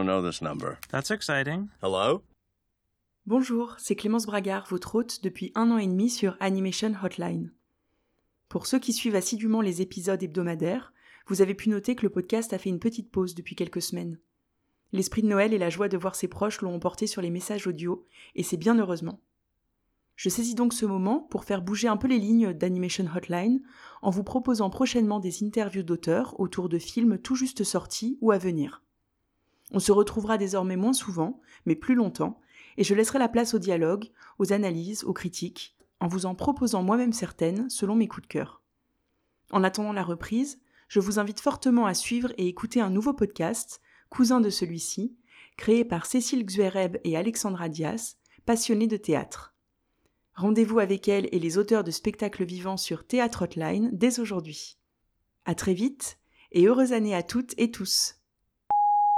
don't know this number. That's exciting. Hello? Bonjour, c'est Clémence Bragard, votre hôte depuis un an et demi sur Animation Hotline. Pour ceux qui suivent assidûment les épisodes hebdomadaires, vous avez pu noter que le podcast a fait une petite pause depuis quelques semaines. L'esprit de Noël et la joie de voir ses proches l'ont emporté sur les messages audio, et c'est bien heureusement. Je saisis donc ce moment pour faire bouger un peu les lignes d'Animation Hotline en vous proposant prochainement des interviews d'auteurs autour de films tout juste sortis ou à venir. On se retrouvera désormais moins souvent, mais plus longtemps, et je laisserai la place au dialogue, aux analyses, aux critiques, en vous en proposant moi-même certaines selon mes coups de cœur. En attendant la reprise, je vous invite fortement à suivre et écouter un nouveau podcast, cousin de celui-ci, créé par Cécile Xuereb et Alexandra Dias, passionnés de théâtre. Rendez-vous avec elle et les auteurs de spectacles vivants sur Théâtre Hotline dès aujourd'hui. À très vite et heureuse année à toutes et tous.